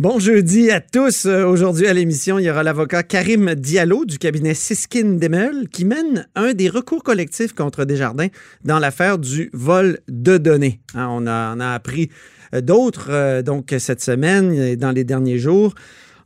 Bon jeudi à tous. Euh, Aujourd'hui à l'émission, il y aura l'avocat Karim Diallo du cabinet Siskin Demel qui mène un des recours collectifs contre Desjardins dans l'affaire du vol de données. Hein, on, a, a appris euh, d'autres euh, donc cette semaine et dans les derniers jours.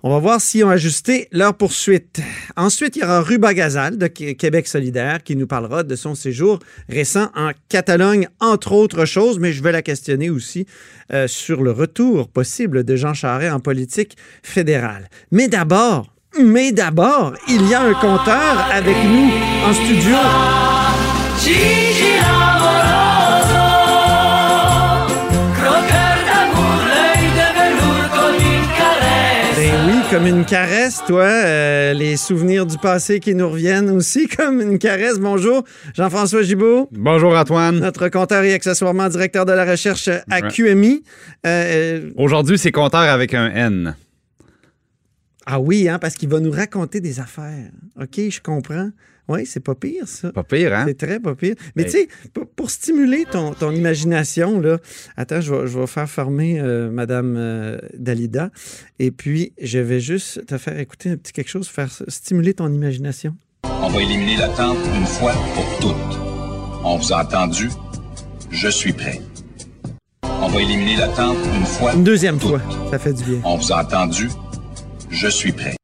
On va voir s'ils ont ajusté leur poursuite. Ensuite, il y aura Ruba Gazal de Québec solidaire qui nous parlera de son séjour récent en Catalogne, entre autres choses, mais je vais la questionner aussi euh, sur le retour possible de Jean Charest en politique fédérale. Mais d'abord, mais d'abord, il y a un compteur avec nous en studio. Comme une caresse, toi. Euh, les souvenirs du passé qui nous reviennent aussi comme une caresse. Bonjour, Jean-François Gibault. Bonjour, Antoine. Notre compteur et accessoirement directeur de la recherche à. QMI. Euh, Aujourd'hui, c'est compteur avec un N. ah oui, hein, parce qu'il va nous raconter des affaires. OK, je comprends. Oui, c'est pas pire, ça. Pas pire, hein? C'est très pas pire. Mais tu sais, pour, pour stimuler ton, ton imagination, là, attends, je vais, je vais faire former euh, Madame euh, Dalida. Et puis, je vais juste te faire écouter un petit quelque chose, faire stimuler ton imagination. On va éliminer l'attente une fois pour toutes. On vous a entendu? Je suis prêt. On va éliminer l'attente une fois Une deuxième pour fois, toutes. ça fait du bien. On vous a entendu? Je suis prêt.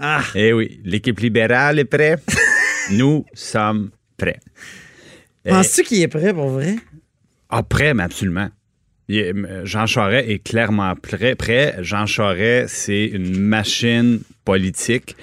Ah, Eh oui, l'équipe libérale est prête. Nous sommes prêts. Eh, penses-tu qu'il est prêt pour vrai? Ah, prêt, mais absolument. Est- euh, Jean Charest est clairement prêt. prêt. Jean Charest, c'est une machine politique.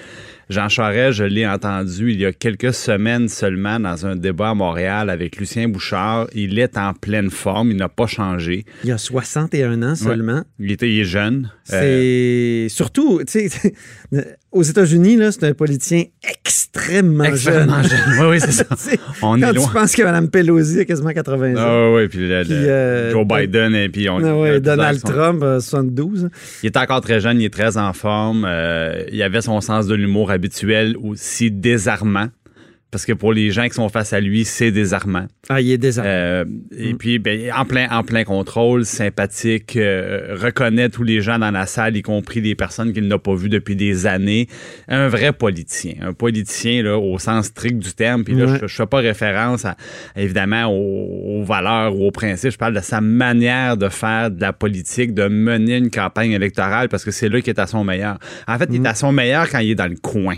Jean Charest, je l'ai entendu il y a quelques semaines seulement dans un débat à Montréal avec Lucien Bouchard. Il est en pleine forme, il n'a pas changé. Il a 61 ans seulement. Il, était, il est jeune. Euh, C'est surtout, tu sais, aux États-Unis, c'est un politicien extrêmement, extrêmement jeune. jeune. Oui, oui, c'est ça. Tu On Quand est tu loin. penses que Mme Pelosi a quasiment 80 ans. Ah oui, puis, le- Puis, le- euh, Joe Biden et puis on. Ah ouais, euh, Donald Trump, euh, 72. Il est encore très jeune, il est très en forme. euh, il avait son sens de l'humour habituel aussi désarmant. Parce que pour les gens qui sont face à lui, c'est désarmant. Ah, il est désarmé. Euh, Et puis, ben, en, plein, en plein contrôle, sympathique, euh, reconnaît tous les gens dans la salle, y compris les personnes qu'il n'a pas vues depuis des années. Un vrai politicien. Un politicien là, au sens strict du terme. Puis là, Ouais. je ne fais pas référence, à, évidemment, aux, aux valeurs ou aux principes. Je parle de sa manière de faire de la politique, de mener une campagne électorale, parce que c'est là qu'il est à son meilleur. En fait, il est à son meilleur quand il est dans le coin,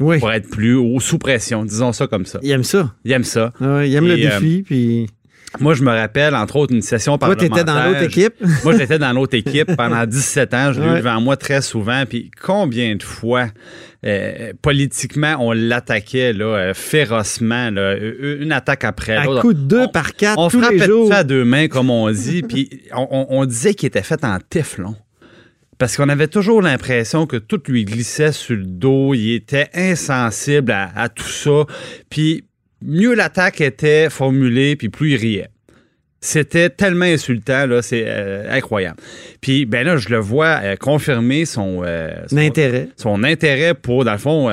oui. pour être plus haut, sous pression, disons ça comme ça. Il aime ça. Il aime ça. Ah il aime le euh, défi. Puis Moi, je me rappelle, entre autres, une session toi, parlementaire. étais dans l'autre équipe. Moi, j'étais dans l'autre équipe pendant 17 ans. Je l'ai eu Ouais. devant moi très souvent. Puis combien de fois, euh, politiquement, on l'attaquait là, euh, férocement, là, une attaque après À l'autre. coup de deux On- par quatre On tous les frappait jours. ça à deux mains, comme on dit. Puis on, on- on disait qu'il était fait en téflon. Parce qu'on avait toujours l'impression que tout lui glissait sur le dos. Il était insensible à, à tout ça. Puis mieux l'attaque était formulée, puis plus il riait. C'était tellement insultant, là, c'est euh, incroyable. Puis, ben là, je le vois euh, confirmer son, euh, son, L'intérêt. son intérêt pour, dans le fond,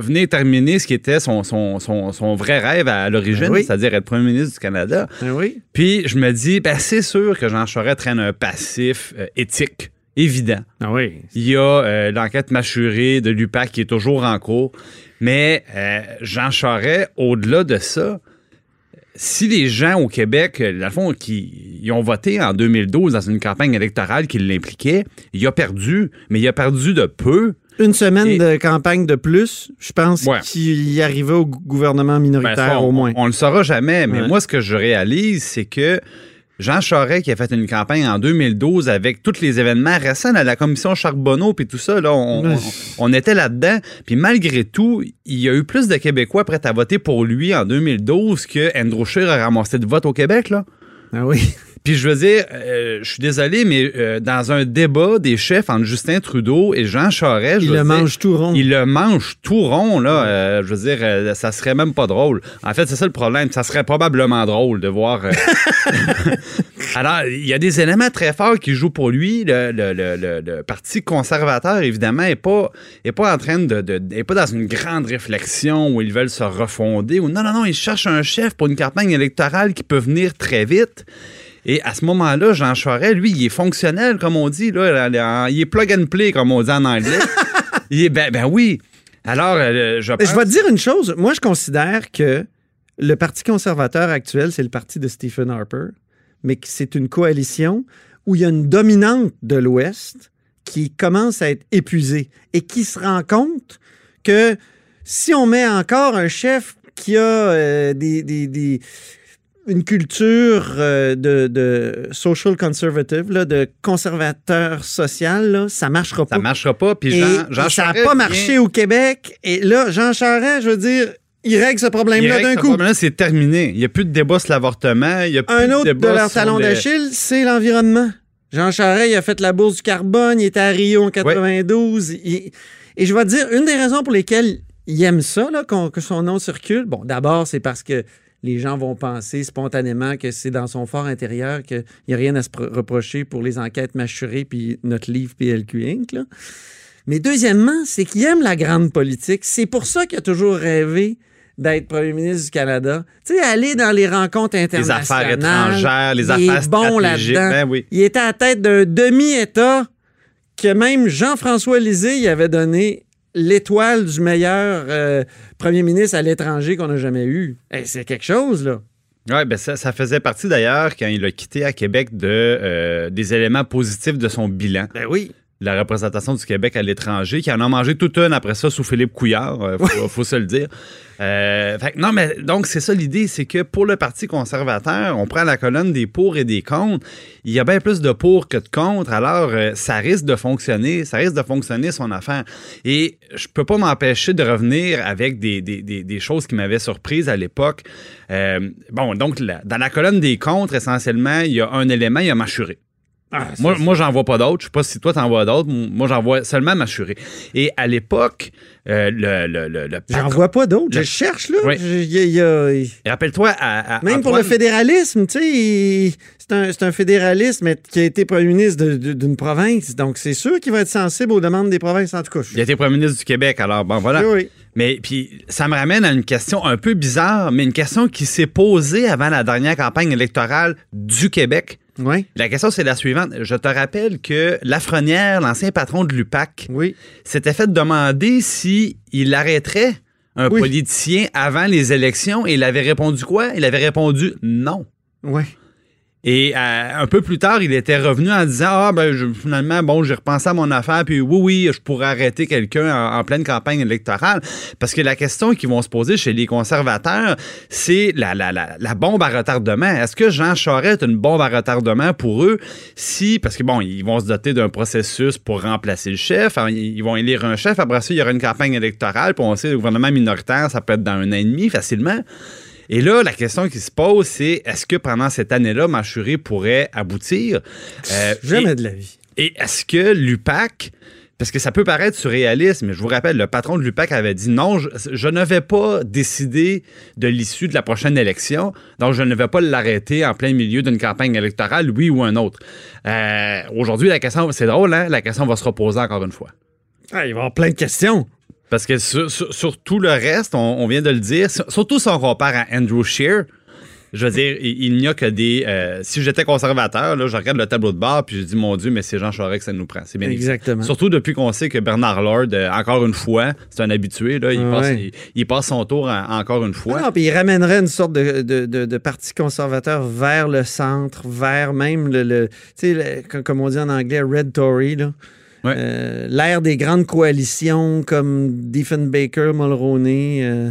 venir terminer ce qui était son, son, son, son vrai rêve à l'origine, oui. c'est-à-dire être premier ministre du Canada. Oui. Puis, je me dis, ben, c'est sûr que Jean Charest traîne un passif éthique, évident. Ah oui. Il y a euh, l'enquête mâchurée de l'UPAC qui est toujours en cours. Mais euh, Jean Charest, au-delà de ça, si les gens au Québec, euh, dans le fond, qui ils ont voté en 2012 dans une campagne électorale qui l'impliquait, il a perdu, mais il a perdu de peu. Une semaine Et- de campagne de plus, je pense Ouais. qu'il y arrivait au gou- gouvernement Ben, minoritaire ça, on, au moins. On, le saura jamais, mais Ouais. moi, ce que je réalise, c'est que Jean Charest, qui a fait une campagne en 2012 avec tous les événements récents à la commission Charbonneau puis tout ça, là, on, Ouais. on- on était là-dedans. Puis malgré tout, il y a eu plus de Québécois prêts à voter pour lui en 2012 que Andrew Scheer a ramassé de vote au Québec. Là. Ah oui. Puis je veux dire, euh, je suis désolé, mais euh, dans un débat des chefs entre Justin Trudeau et Jean Charest, je Il le dire, mange tout rond. il le mange tout rond, là. Euh, je veux dire, ça serait même pas drôle. En fait, c'est ça le problème. Ça serait probablement drôle de voir. Alors, il y a des éléments très forts qui jouent pour lui. Le, le- le- le- le Parti conservateur, évidemment, n'est pas, est pas en train de, de- est pas dans une grande réflexion où ils veulent se refonder. Ou non, non, non, ils cherchent un chef pour une campagne électorale qui peut venir très vite. Et à ce moment-là, Jean Charest, lui, il est fonctionnel, comme on dit. Là, il est plug and play, comme on dit en anglais. il est, ben, ben oui. Alors, euh, je Mais je vais te dire une chose. Moi, je considère que le Parti conservateur actuel, c'est le parti de Stephen Harper, mais que c'est une coalition où il y a une dominante de l'Ouest qui commence à être épuisée et qui se rend compte que si on met encore un chef qui a euh, des, des- des- une culture euh, de, de social conservative, là, de conservateur social, là, ça marchera pas. Ça marchera pas. Puis Et- Jean, et ça n'a pas vient- marché au Québec. Et là, Jean Charest, je veux dire, il règle ce problème-là d'un coup. problème-là, c'est terminé. Il n'y a plus de débat sur l'avortement. Il y a plus Un de autre de débat leur talon le- d'Achille, c'est l'environnement. Jean Charest, il a fait la bourse du carbone, il était à Rio en 92. il- Et je vais te dire, une des raisons pour lesquelles il aime ça, là, que son nom circule, bon, d'abord, c'est parce que les gens vont penser spontanément que c'est dans son fort intérieur qu'il n'y a rien à se pro- reprocher pour les enquêtes mâchurées puis notre livre PLQ Inc. là. Mais deuxièmement, c'est qu'il aime la grande politique. C'est pour ça qu'il a toujours rêvé d'être premier ministre du Canada. Tu sais, aller dans les rencontres Les internationales. affaires étrangères, les il affaires est bon stratégiques. là-dedans. Ben oui. Il était à la tête d'un demi-État que même Jean-François Lisée il avait donné l'étoile du meilleur euh, premier ministre à l'étranger qu'on n'a jamais eu. Hey, c'est quelque chose, là. Oui, ben ça, ça faisait partie d'ailleurs, quand il a quitté à Québec, de, euh, des éléments positifs de son bilan. Ben oui. La représentation du Québec à l'étranger, qui en a mangé toute une après ça sous Philippe Couillard, euh, faut, faut se le dire. Euh, fait non, mais donc c'est ça l'idée, c'est que pour le Parti conservateur, on prend la colonne des pour et des contre. Il y a bien plus de pour que de contre, alors euh, ça risque de fonctionner, ça risque de fonctionner son affaire. Et je peux pas m'empêcher de revenir avec des, des, des, des choses qui m'avaient surprise à l'époque. Euh, bon, donc la- dans la colonne des contre, essentiellement, il y a un élément, il y a Machuré. Ah, Moi, moi j'en vois pas d'autres. Je sais pas si toi, t'en vois d'autres. Moi, j'en vois seulement Machuré. Et à l'époque, euh, le, le, le, le J'en vois pas d'autres. Je cherche, là. Oui. A- Rappelle-toi, à, à Même pour le fédéralisme, tu sais, c'est un, un fédéralisme mais qui a été premier ministre d'une province. Donc, c'est sûr qu'il va être sensible aux demandes des provinces, en tout cas. Il a été premier ministre du Québec, alors bon, voilà. Oui, oui. Mais puis, ça me ramène à une question un peu bizarre, mais une question qui s'est posée avant la dernière campagne électorale du Québec. Oui, La question, c'est la suivante. Je te rappelle que Lafrenière, l'ancien patron de l'UPAC, oui. s'était fait demander si il arrêterait un Oui. politicien avant les élections et il avait répondu quoi? Il avait répondu non. Oui. Et euh, un peu plus tard, il était revenu en disant Ah, ben, finalement, bon, j'ai repensé à mon affaire, puis oui, oui, je pourrais arrêter quelqu'un en, pleine campagne électorale. Parce que la question qu'ils vont se poser chez les conservateurs, c'est la, bombe à retardement. Est-ce que Jean Charest est une bombe à retardement pour eux? Si, parce que bon, ils vont se doter d'un processus pour remplacer le chef, hein, ils ils vont élire un chef, après ça, il y aura une campagne électorale, puis on sait, le gouvernement minoritaire, ça peut être dans un an et demi facilement. Et là, la question qui se pose, c'est est-ce que pendant cette année-là, Machuré pourrait aboutir? Euh, Jamais de la vie. et, et est-ce que l'UPAC, parce que ça peut paraître surréaliste, mais je vous rappelle, le patron de l'UPAC avait dit non, je, je ne vais pas décider de l'issue de la prochaine élection, donc je ne vais pas l'arrêter en plein milieu d'une campagne électorale, oui ou un autre. Euh, Aujourd'hui, la question, c'est drôle, hein? La question va se reposer encore une fois. Ah, il va y avoir plein de questions. Parce que sur, sur- sur tout le reste, on, on vient de le dire, sur- surtout si on compare à Andrew Scheer, je veux dire, il, n'y a que des. euh, si j'étais conservateur, là, je regarde le tableau de bord puis je dis, mon Dieu, mais c'est Jean Charest que ça nous prend. C'est bien. Exactement. Surtout depuis qu'on sait que Bernard Lord, euh, encore une fois, c'est un habitué, là, il, Ouais. passe, il, il passe son tour en- encore une fois. Ah non, puis il ramènerait une sorte de, de, de- de parti conservateur vers le centre, vers même le, le- tu sais, comme on dit en anglais, Red Tory, là. Ouais. Euh, L'ère des grandes coalitions comme Diefenbaker, Mulroney. euh.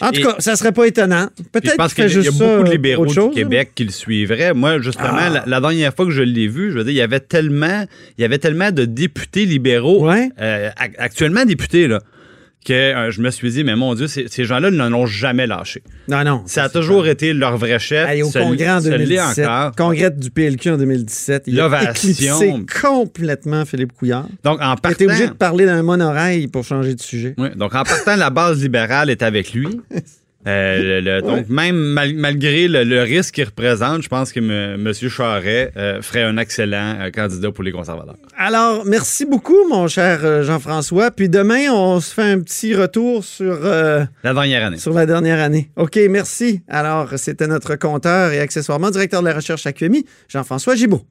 En tout Et- cas, ça serait pas étonnant. Peut-être qu'il y a beaucoup de libéraux du Québec qui le suivraient. Moi, justement, Ah. la, la dernière fois que je l'ai vu, je veux dire, il y avait tellement, il y avait tellement de députés libéraux, Ouais. euh, ac- actuellement députés, là, que euh, je me suis dit, mais mon Dieu, ces, gens-là ne l'ont jamais lâché. Non, non. Ça a toujours été leur vrai chef. Hey, au congrès en ce l'est 2017, encore. congrès du PLQ en 2017, il a éclipsé complètement Philippe Couillard. Donc, en Il était partant, obligé de parler d'un monorail pour changer de sujet. Oui, donc en partant, la base libérale est avec lui. Euh, le- le- donc, même mal- malgré le, le risque qu'il représente, je pense que M. Charret euh, ferait un excellent euh, candidat pour les conservateurs. Alors, merci beaucoup, mon cher Jean-François. Puis demain, on se fait un petit retour sur, La dernière année. sur la dernière année. OK, merci. Alors, c'était notre compteur et accessoirement directeur de la recherche à QMI, Jean-François Gibault.